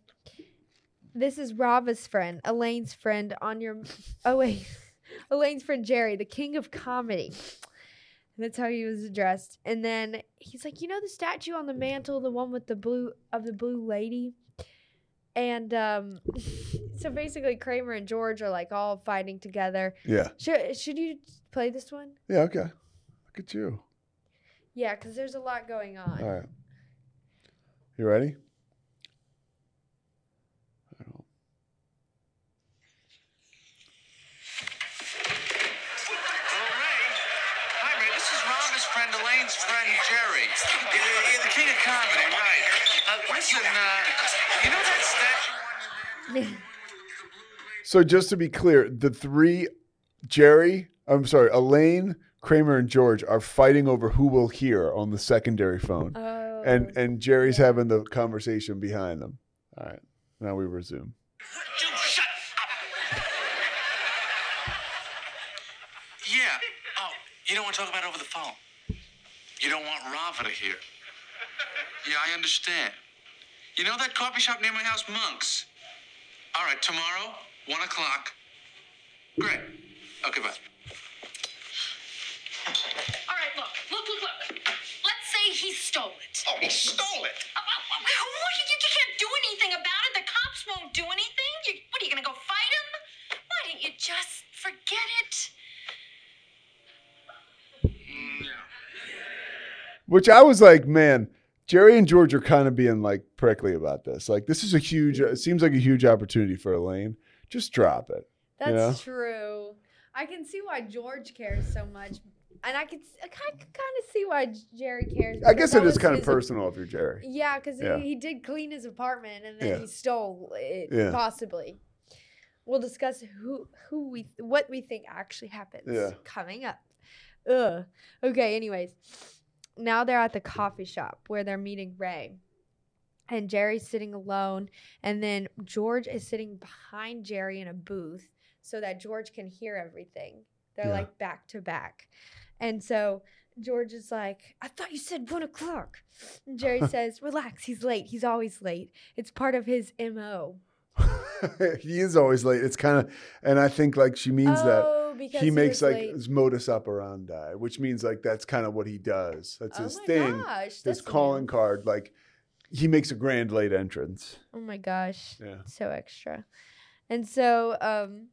This is Rava's friend, Elaine's friend on your. Oh, wait. Elaine's friend, Jerry, the king of comedy. That's how he was addressed. And then he's like, you know the statue on the mantle, the one with the blue of the blue lady? and um, so basically Kramer and George are like all fighting together. Yeah. Should should you play this one? Yeah. Okay. Look at you. Yeah, because there's a lot going on. All right. You ready? Hello, Ray. Hi, Ray. This is Rava's friend Elaine's friend Jerry. Uh, uh, the king of comedy, right? Uh, listen, uh, you know that statue? So just to be clear, the three, Jerry, I'm sorry, Elaine, Kramer, and George are fighting over who will hear on the secondary phone, Oh. and and Jerry's having the conversation behind them. All right, now we resume. Yeah. Oh, you don't want to talk about it over the phone. You don't want Rava to hear. Yeah, I understand. You know that coffee shop near my house, Monks? All right, tomorrow, one o'clock. Great. Okay, bye. All right, look, look, look, look. Let's say he stole it. Oh, he stole it. Uh, What? You, you can't do anything about it. The cops won't do anything. You, what are you gonna go fight him? Why don't you just forget it? Which I was like, man, Jerry and George are kind of being like prickly about this. Like, this is a huge. It seems like a huge opportunity for Elaine. Just drop it. That's you know? true. I can see why George cares so much, and I can I kind of see why Jerry cares. I guess it is kind of personal if you're Jerry. Yeah, because Yeah. he, he did clean his apartment and then Yeah. he stole it Yeah. possibly. We'll discuss who who we what we think actually happens Yeah. coming up. Ugh. Okay. Anyways, now they're at the coffee shop where they're meeting Ray. And Jerry's sitting alone, and then George is sitting behind Jerry in a booth so that George can hear everything. They're Yeah. like back to back. And so George is like, I thought you said one o'clock. And Jerry says, Relax, he's late. He's always late. It's part of his MO. he is always late. It's kind of, and I think like she means Oh, that because he makes like his modus operandi, which means like that's kind of what he does. That's Oh his my thing. gosh, his calling card. Like he makes a grand late entrance. Oh my gosh. Yeah. So extra. And so um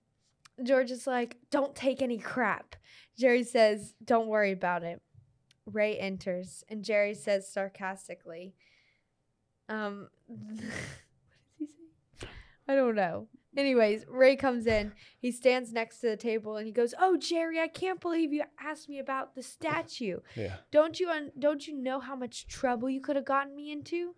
George is like, Don't take any crap. Jerry says, Don't worry about it. Ray enters and Jerry says sarcastically, um what does he say? I don't know. Anyways, Ray comes in. He stands next to the table and he goes, "Oh, Jerry, I can't believe you asked me about the statue. Yeah. Don't you un- don't you know how much trouble you could have gotten me into?"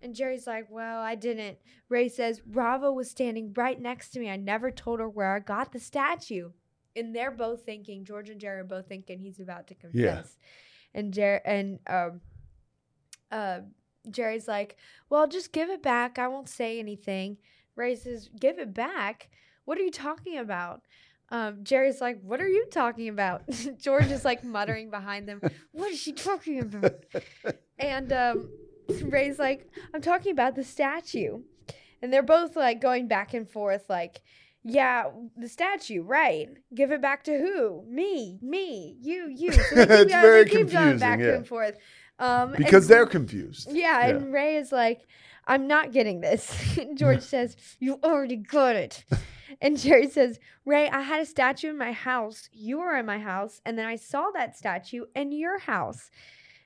And Jerry's like, "Well, I didn't." Ray says, "Rava was standing right next to me. I never told her where I got the statue." And they're both thinking, George and Jerry are both thinking he's about to confess. Yeah. And Jer and um uh Jerry's like, "Well, just give it back. I won't say anything." Ray says, "Give it back? What are you talking about?" Um, Jerry's like, "What are you talking about?" George is like muttering behind them, "What is she talking about?" and um, Ray's like, "I'm talking about the statue," and they're both like going back and forth, like, "Yeah, the statue, right? Give it back to who? Me, me, you, you." So they keep, It's going- very they keep going confusing, back yeah. and forth. Um, and Because they're confused. yeah, and Ray is like, I'm not getting this. George says, You already got it. And Jerry says, Ray, I had a statue in my house. You were in my house. And then I saw that statue in your house.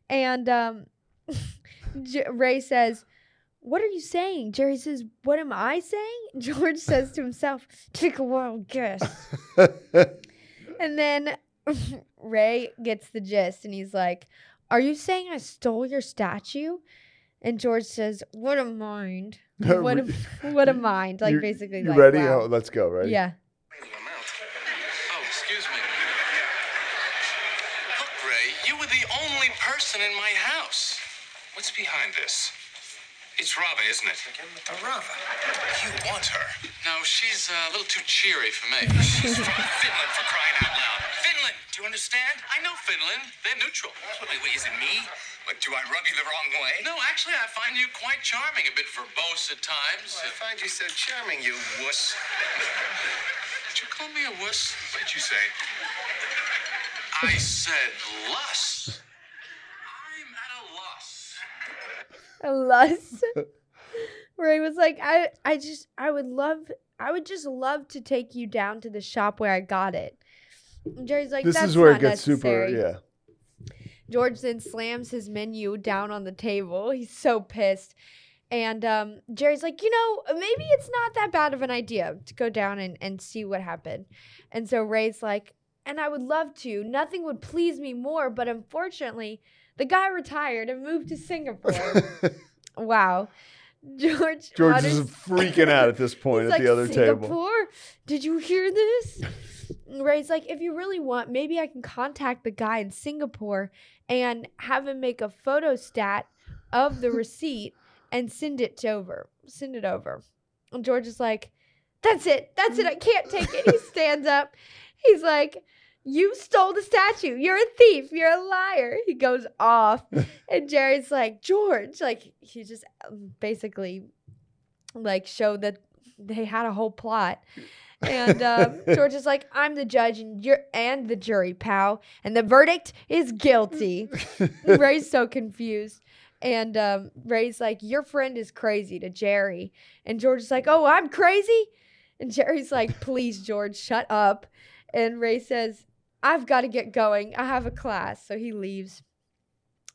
And um, J- Ray says, What are you saying? Jerry says, What am I saying? George says to himself, Take a wild guess. and then Ray gets the gist and he's like, Are you saying I stole your statue? And George says, What a mind. What a, what a mind. Like You- basically You like ready? wow. Oh, let's go. Right? Yeah. Oh, excuse me. Look, Ray, you were the only person in my house. What's behind this? It's Rava, isn't it? Rava. You want her. No, she's uh, a little too cheery for me. She's from Finland for crying out loud. Finland, do you understand? I know Finland. They're neutral. Wait, wait, is it me? What, do I rub you the wrong way? No, actually, I find you quite charming, a bit verbose at times. I find you so charming, you wuss. Did you call me a wuss? What did you say? I said lust. I'm at a loss. A lust. Ray was like, I, I just, I would love, I would just love to take you down to the shop where I got it. And Jerry's like, this That's is where not it gets necessary. super. Yeah. George then slams his menu down on the table. He's so pissed. And um, Jerry's like, you know, maybe it's not that bad of an idea to go down and, and see what happened. And so Ray's like, and I would love to. Nothing would please me more, but unfortunately, the guy retired and moved to Singapore. wow. George George is freaking out at this point at like, the other table. Singapore? Did you hear this? Ray's like, if you really want, maybe I can contact the guy in Singapore and have him make a photo stat of the receipt and send it to over. Send it over. And George is like, that's it. That's it. I can't take it. He stands up. He's like, you stole the statue. You're a thief. You're a liar. He goes off. and Jerry's like, George, like, he just um, basically like showed that they had a whole plot. And um, George is like, I'm the judge and you're and the jury, pal. And the verdict is guilty. Ray's so confused. And um, Ray's like, Your friend is crazy to Jerry. And George is like, Oh, I'm crazy? And Jerry's like, Please, George, shut up. And Ray says, I've got to get going. I have a class. So he leaves.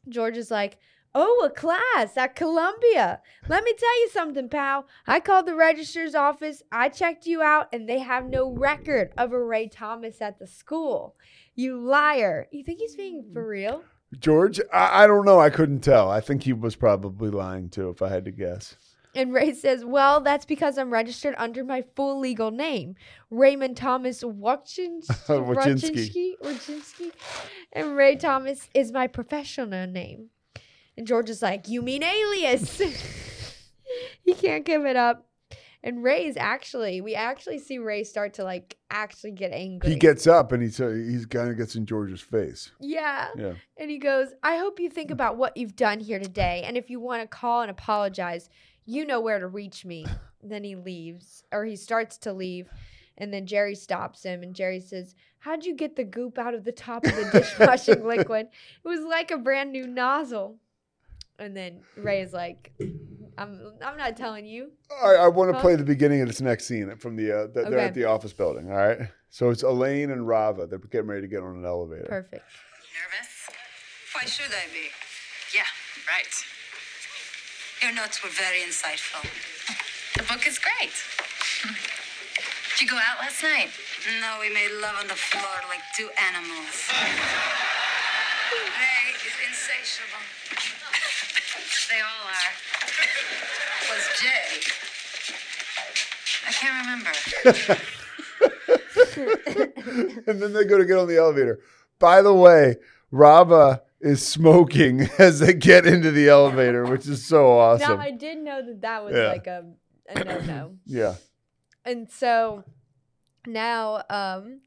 George is like, Oh, a class at Columbia. Let me tell you something, pal. I called the registrar's office. I checked you out, and they have no record of a Ray Thomas at the school. You liar. You think he's being for real? George, I, I don't know. I couldn't tell. I think he was probably lying too, if I had to guess. And Ray says, Well, that's because I'm registered under my full legal name, Raymond Thomas Wachin- Wachinski. Wachinski. Wachinski. And Ray Thomas is my professional name. And George is like, You mean alias? he can't give it up. And Ray is actually, we actually see Ray start to like actually get angry. He gets up and he sa- he's kind of gets in George's face. Yeah. Yeah. And he goes, I hope you think about what you've done here today. And if you want to call and apologize, you know where to reach me. then he leaves, or he starts to leave. And then Jerry stops him, and Jerry says, How'd you get the goop out of the top of the dishwashing liquid? It was like a brand new nozzle. And then Ray is like, I'm, I'm not telling you. I, I want to play the beginning of this next scene from the. Uh, th- They're Okay. at the office building. All right. So it's Elaine and Rava. They're getting ready to get on an elevator. Perfect. Nervous? Why should I be? Yeah, right. Your notes were very insightful. The book is great. Did you go out last night? No, we made love on the floor like two animals. Ray is insatiable. They all are. Was Jay. I can't remember. and then they go to get on the elevator. By the way, Rava is smoking as they get into the elevator, which is so awesome. Now, I did know that that was Yeah. like a, a no no. yeah. And so now um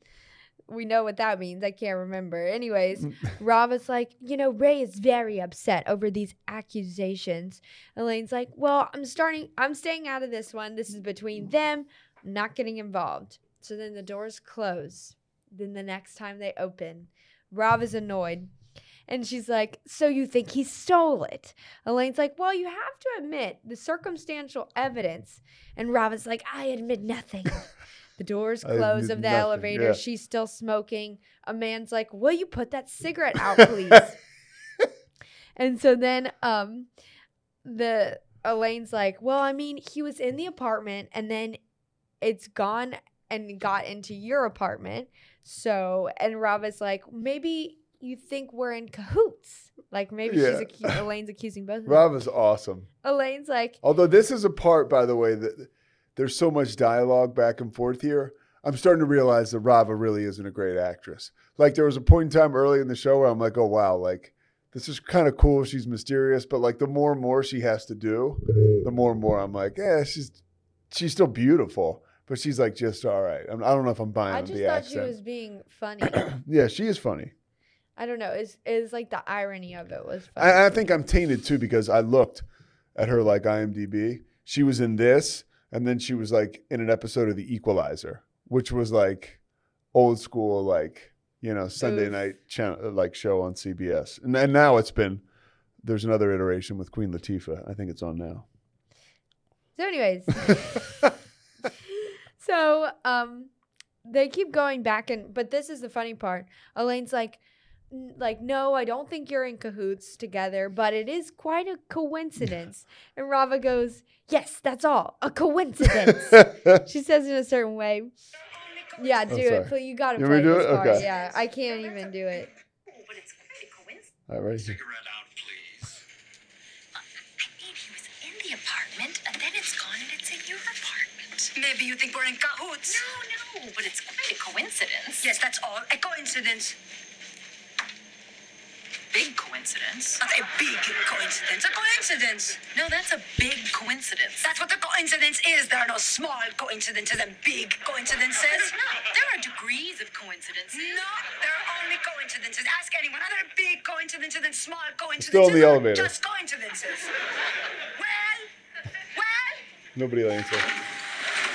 we know what that means. I can't remember. Anyways, mm. Rava's like, you know, Ray is very upset over these accusations. Elaine's like, well, I'm starting, I'm staying out of this one. This is between mm. them. I'm not getting involved. So then the doors close. Then the next time they open, Rob Rava's annoyed. And she's like, So you think he stole it? Elaine's like, Well, you have to admit the circumstantial evidence. And Rob Rava's like, I admit nothing. The doors close of the nothing, elevator. yeah. She's still smoking. A man's like, Will you put that cigarette out, please? and so then um the Elaine's like, Well, I mean, he was in the apartment and then it's gone and got into your apartment. So and Rava's like, maybe you think we're in cahoots. Like maybe Yeah. she's acu- Elaine's accusing both of them. Rava's awesome. Elaine's like, Although this is a part, by the way, that there's so much dialogue back and forth here. I'm starting to realize that Rava really isn't a great actress. Like there was a point in time early in the show where I'm like, oh wow, like this is kind of cool. She's mysterious, but like the more and more she has to do, the more and more I'm like, yeah, she's she's still beautiful, but she's like just all right. I'm, I don't know if I'm buying I just the thought accent. she was being funny. yeah, she is funny. I don't know. Is is like the irony of it was funny. I, I think I'm tainted too because I looked at her like IMDb. She was in this, and then she was like in an episode of The Equalizer, which was like old school, like you know Sunday Oof. night channel like show on CBS. And, and now it's been there's another iteration with Queen Latifah. I think it's on now. So, anyways, so um, they keep going back and, but this is the funny part. Elaine's like, "N- like, no, I don't think you're in cahoots together, but it is quite a coincidence. and Rava goes, yes, that's all, a coincidence. she says in a certain way. Yeah, do it. sorry. Please, you gotta You play want me to do this it? part. Okay. Yeah, I can't even do it. But it's quite. All right, ready? Cigarette out, please. I mean, he was in the apartment, and then it's gone, and it's in your apartment. Maybe you think we're in cahoots. No, no, but it's quite a coincidence. Yes, that's all. A coincidence. Big coincidence. Not a big coincidence. A coincidence. No, that's a big coincidence. That's what the coincidence is. There are no small coincidences and big coincidences. No, there are degrees of coincidences. No, there are only coincidences. Ask anyone. Are there big coincidences and small coincidences? Still in the or elevator. Just coincidences. well, well. Nobody will answer.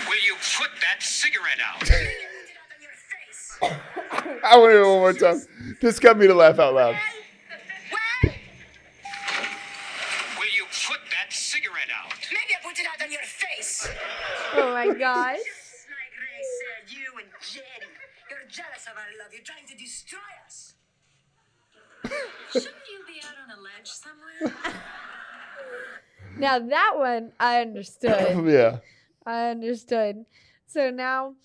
Will you put that cigarette out? Put it out on your face. I want to hear it one more time. This got me to laugh out loud. Well, Will you put that cigarette out? maybe I put it out on your face. Oh my gosh. Just like Ray said, you and Jerry. You're jealous of our love. You're trying to destroy us. Shouldn't you be out on a ledge somewhere? Now that one I understood. yeah. I understood. So now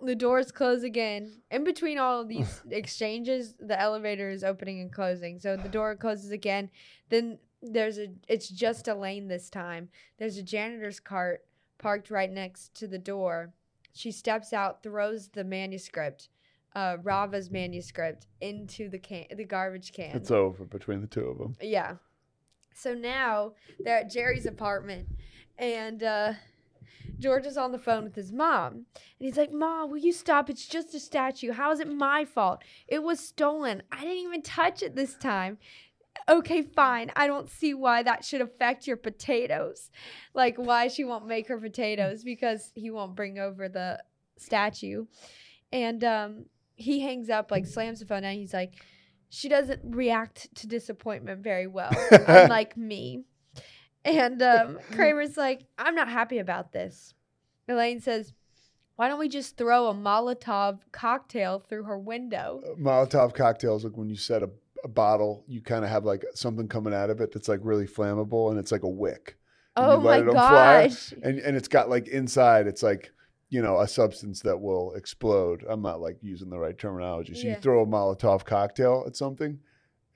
the doors close again. In between all of these exchanges, the elevator is opening and closing. So the door closes again. Then there's a it's just Elaine this time. There's a janitor's cart parked right next to the door. She steps out, throws the manuscript, uh, Rava's manuscript, into the can the garbage can. It's over between the two of them. Yeah. So now they're at Jerry's apartment, and uh, George is on the phone with his mom, and he's like, "Mom, will you stop? It's just a statue. How is it my fault? It was stolen. I didn't even touch it this time." Okay, fine. I don't see why that should affect your potatoes. Like why she won't make her potatoes because he won't bring over the statue. And um he hangs up, like slams the phone down. He's like, she doesn't react to disappointment very well, unlike me. And um, Kramer's like, I'm not happy about this. Elaine says, Why don't we just throw a Molotov cocktail through her window? Molotov cocktails, like when you set a, a bottle, you kind of have like something coming out of it that's like really flammable and it's like a wick. Oh my gosh! And and it's got like inside, it's like, you know, a substance that will explode. I'm not like using the right terminology. So Yeah. you throw a Molotov cocktail at something,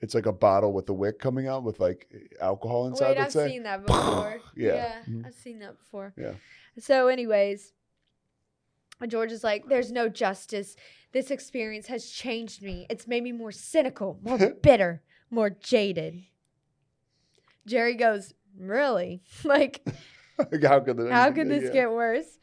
it's like a bottle with a wick coming out with like alcohol inside. Wait, I've say. seen that before. Yeah. Mhm. I've seen that before. Yeah. So, anyways, George is like, There's no justice. This experience has changed me. It's made me more cynical, more bitter, more jaded. Jerry goes, Really? like, Like, how could, how could this yeah. get worse?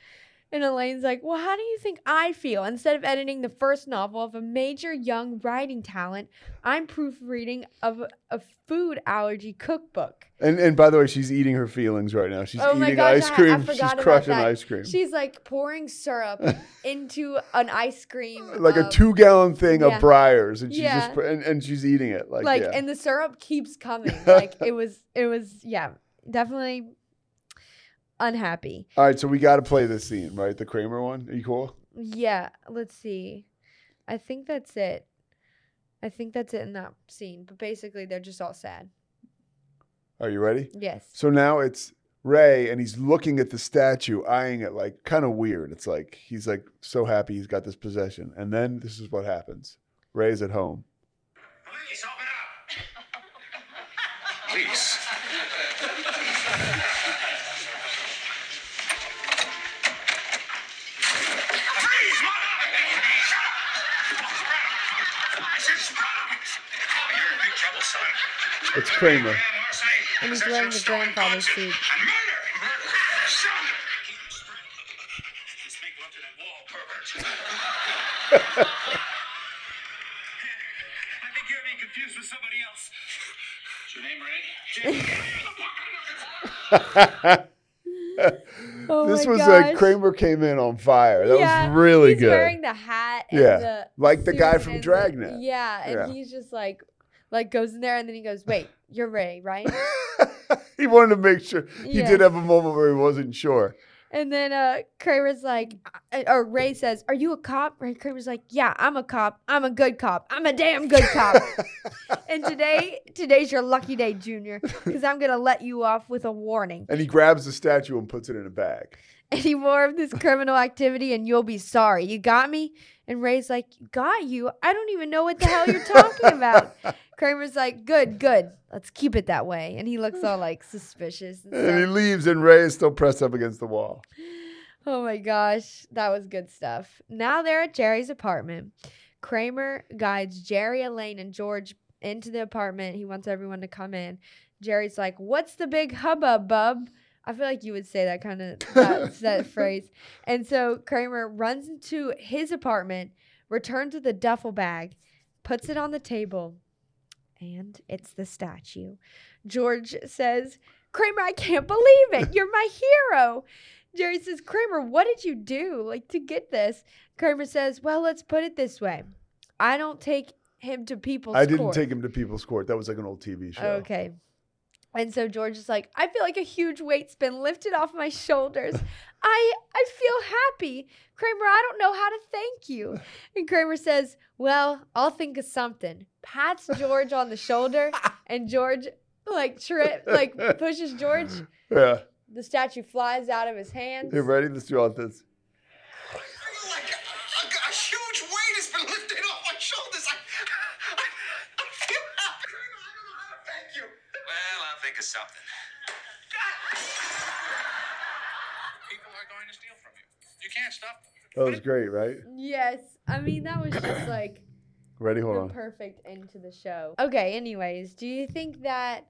And Elaine's like, Well, how do you think I feel? Instead of editing the first novel of a major young writing talent, I'm proofreading of a, food allergy cookbook. And and by the way, she's eating her feelings right now. She's oh eating gosh, ice I- cream. I, forgot she's crushing ice cream. She's like pouring syrup into an ice cream. like a um, two gallon thing yeah. of Breyers, and she's Yeah. just and, and she's eating it like, like yeah. and the syrup keeps coming. Like it was it was yeah, definitely unhappy. All right, so we got to play this scene, right? The Kramer one. Are you cool? Yeah, let's see. I think that's it. I think that's it in that scene. But basically they're just all sad. Are you ready? Yes. So now it's Ray, and he's looking at the statue, eyeing it like kind of weird. It's like he's like so happy he's got this possession, and then this is what happens. Ray's at home. Please open up. Please. Please, Mother! Shut up! I said shut up! Oh, you're in big trouble, son. It's Kramer. And he's wearing the grandfather suit. And murder! Murder! Shut up! Keep it straight. Just make love to that wall, pervert. I think you're being confused with somebody else. Is your name Ray? Oh this was gosh. like Kramer came in on fire. That Yeah, was really he's good. wearing the hat and Yeah, the like the guy from and the- Dragnet. yeah, and Yeah. he's just like like goes in there and then he goes, Wait, you're Ray, right? he wanted to make sure. He Yeah. did have a moment where he wasn't sure. And then uh, Kramer's like, or Ray says, "Are you a cop?" Ray Kramer's like, "Yeah, I'm a cop. I'm a good cop. I'm a damn good cop." and today, today's your lucky day, Junior, because I'm gonna let you off with a warning. And he grabs the statue and puts it in a bag. Any more of this criminal activity, and you'll be sorry. You got me? And Ray's like, "Got you? I don't even know what the hell you're talking about." Kramer's like, "Good, good. Let's keep it that way." And he looks all like suspicious. And And he leaves, and Ray is still pressed up against the wall. Oh my gosh, that was good stuff. Now they're at Jerry's apartment. Kramer guides Jerry, Elaine, and George into the apartment. He wants everyone to come in. Jerry's like, "What's the big hubbub, bub?" I feel like you would say that kind of that, that phrase. And so Kramer runs into his apartment, returns with a duffel bag, puts it on the table, and it's the statue. George says, "Kramer, I can't believe it. You're my hero." Jerry says, Kramer, what did you do like to get this? Kramer says, Well, let's put it this way. I don't take him to people's I didn't court." take him to People's Court. That was like an old TV show. Okay. And so George is like, I feel like a huge weight's been lifted off my shoulders. I I feel happy. Kramer, I don't know how to thank you. And Kramer says, Well, I'll think of something. Pats George on the shoulder, and George like trip like pushes George. Yeah. The statue flies out of his hands. You ready? Let's do all this. Like a, a, a huge weight has been lifted off my shoulders. I, I, I feel happy. I don't know how to thank you. Well, of something. People are going to steal from you. You can't stop them. That was great, right? Yes. I mean, that was just like Ready? Hold the on. perfect end to the show. Okay, anyways, do you think that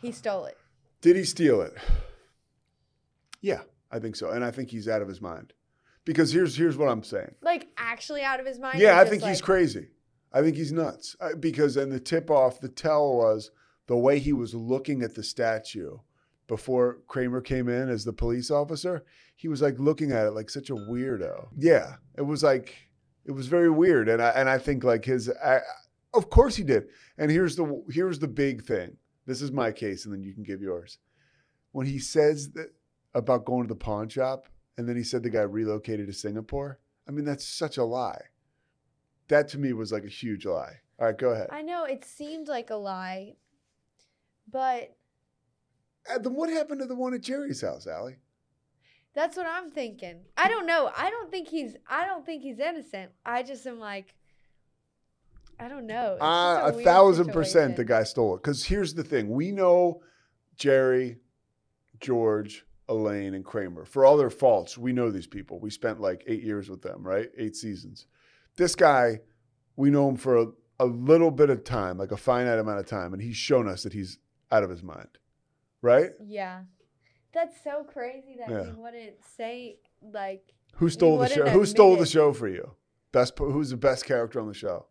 he stole it? Did he steal it? Yeah, I think so, and I think he's out of his mind. Because here's here's what I'm saying. Like, actually out of his mind? Yeah, I just, think he's crazy. I think he's nuts. I, because and the tip off, the tell was the way he was looking at the statue before Kramer came in as the police officer. He was like looking at it like such a weirdo. Yeah, it was like it was very weird, and I and I think like his, I, of course he did. And here's the here's the big thing. This is my case, and then you can give yours. When he says that about going to the pawn shop, and then he said the guy relocated to Singapore. I mean, that's such a lie. That to me was like a huge lie. All right, go ahead. I know it seemed like a lie, but Uh, then what happened to the one at Jerry's house, Allie? that's what I'm thinking. I don't know. I don't think he's. I don't think he's innocent. I just am like. I don't know. It's Uh, a weird thousand percent the guy stole it. Because here's the thing we know Jerry, George, Elaine, and Kramer. For all their faults, we know these people. We spent like eight years with them, right? Eight seasons. This guy, we know him for a, a little bit of time, like a finite amount of time, and he's shown us that he's out of his mind, right? Yeah, that's so crazy that Yeah. he wouldn't say like. Who stole the show? Who stole the show for you? Best. Who's the best character on the show?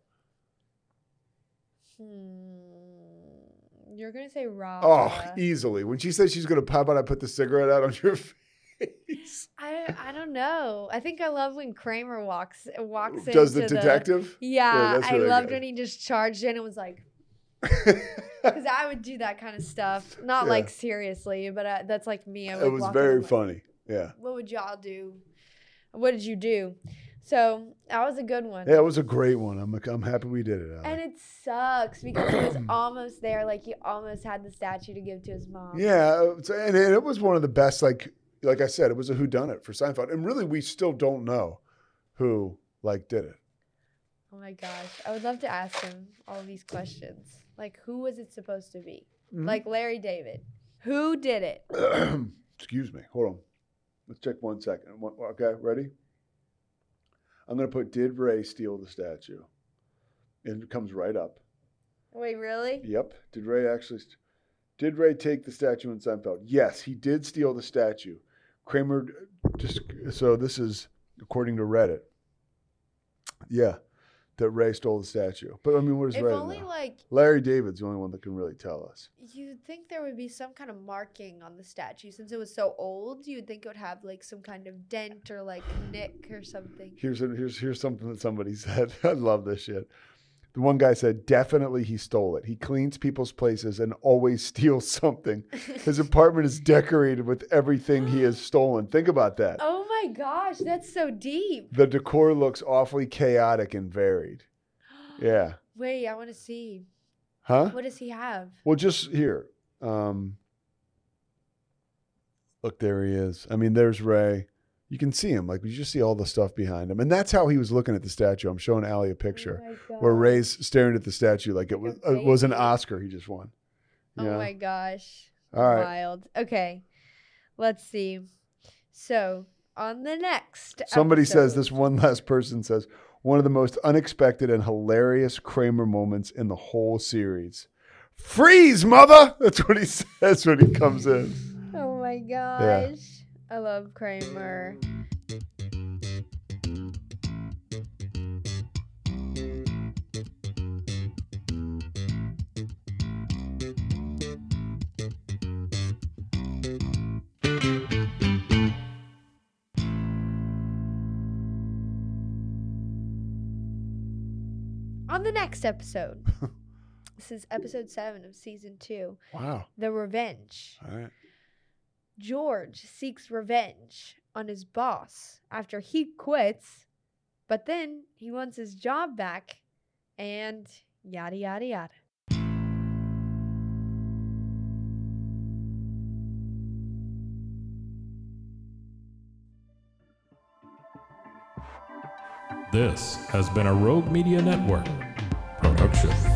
Hmm, you're gonna say Rob. Oh, easily. When she said she's gonna, pop out, I put the cigarette out on your face? I I don't know. I think I love when Kramer walks walks Does the detective? Yeah, that's I loved good. when he just charged in and was like, because I would do that kind of stuff. Not Yeah. like seriously, but uh, that's like me. I would it was very like, funny. Yeah. What would y'all do? What did you do? So that was a good one. Yeah, it was a great one. I'm I'm happy we did it. Allie. And it sucks because he was almost there. Like he almost had the statue to give to his mom. Yeah, and it was one of the best. Like like I said, it was a who done it for Seinfeld, and really we still don't know who like did it. Oh my gosh, I would love to ask him all these questions. Like, who was it supposed to be? Mhm. Like Larry David, who did it? Excuse me. Hold on. Let's check one second. One- Okay, ready? I'm gonna put did Ray steal the statue? And it comes right up. Wait, really? Yep. Did Ray actually? St- did Ray take the statue in Seinfeld? Yes, he did steal the statue. Kramer just so this is according to Reddit. Yeah, that Ray stole the statue. But I mean, what is If Reddit? only know? like Larry David's the only one that can really tell us. you'd think there would be some kind of marking on the statue since it was so old. You'd think it would have like some kind of dent or like nick or something. Here's a, here's here's something that somebody said. I love this shit. The one guy said, definitely he stole it. He cleans people's places and always steals something. His apartment is decorated with everything he has stolen. Think about that. Oh my gosh, that's so deep. The decor looks awfully chaotic and varied. Yeah. Wait, I want to see. Huh? What does he have? Well, just here. Um, look, there he is. I mean, there's Ray. You can see him. Like, you just see all the stuff behind him. And that's how he was looking at the statue. I'm showing Allie a picture Oh where Ray's staring at the statue like it was, it was an. Oscar he just won. Oh my gosh. All right. Wild. Okay. Let's see. So, on the next Somebody says, this one last person says, one of the most unexpected and hilarious Kramer moments in the whole series. Freeze, mother! That's what he says when he comes in. Oh my gosh. I love Kramer. The next episode, this is episode seven of season two Wow. The Revenge. All right. George seeks revenge on his boss after he quits, but then he wants his job back and yada yada yada. This has been a Rogue Media Network 是。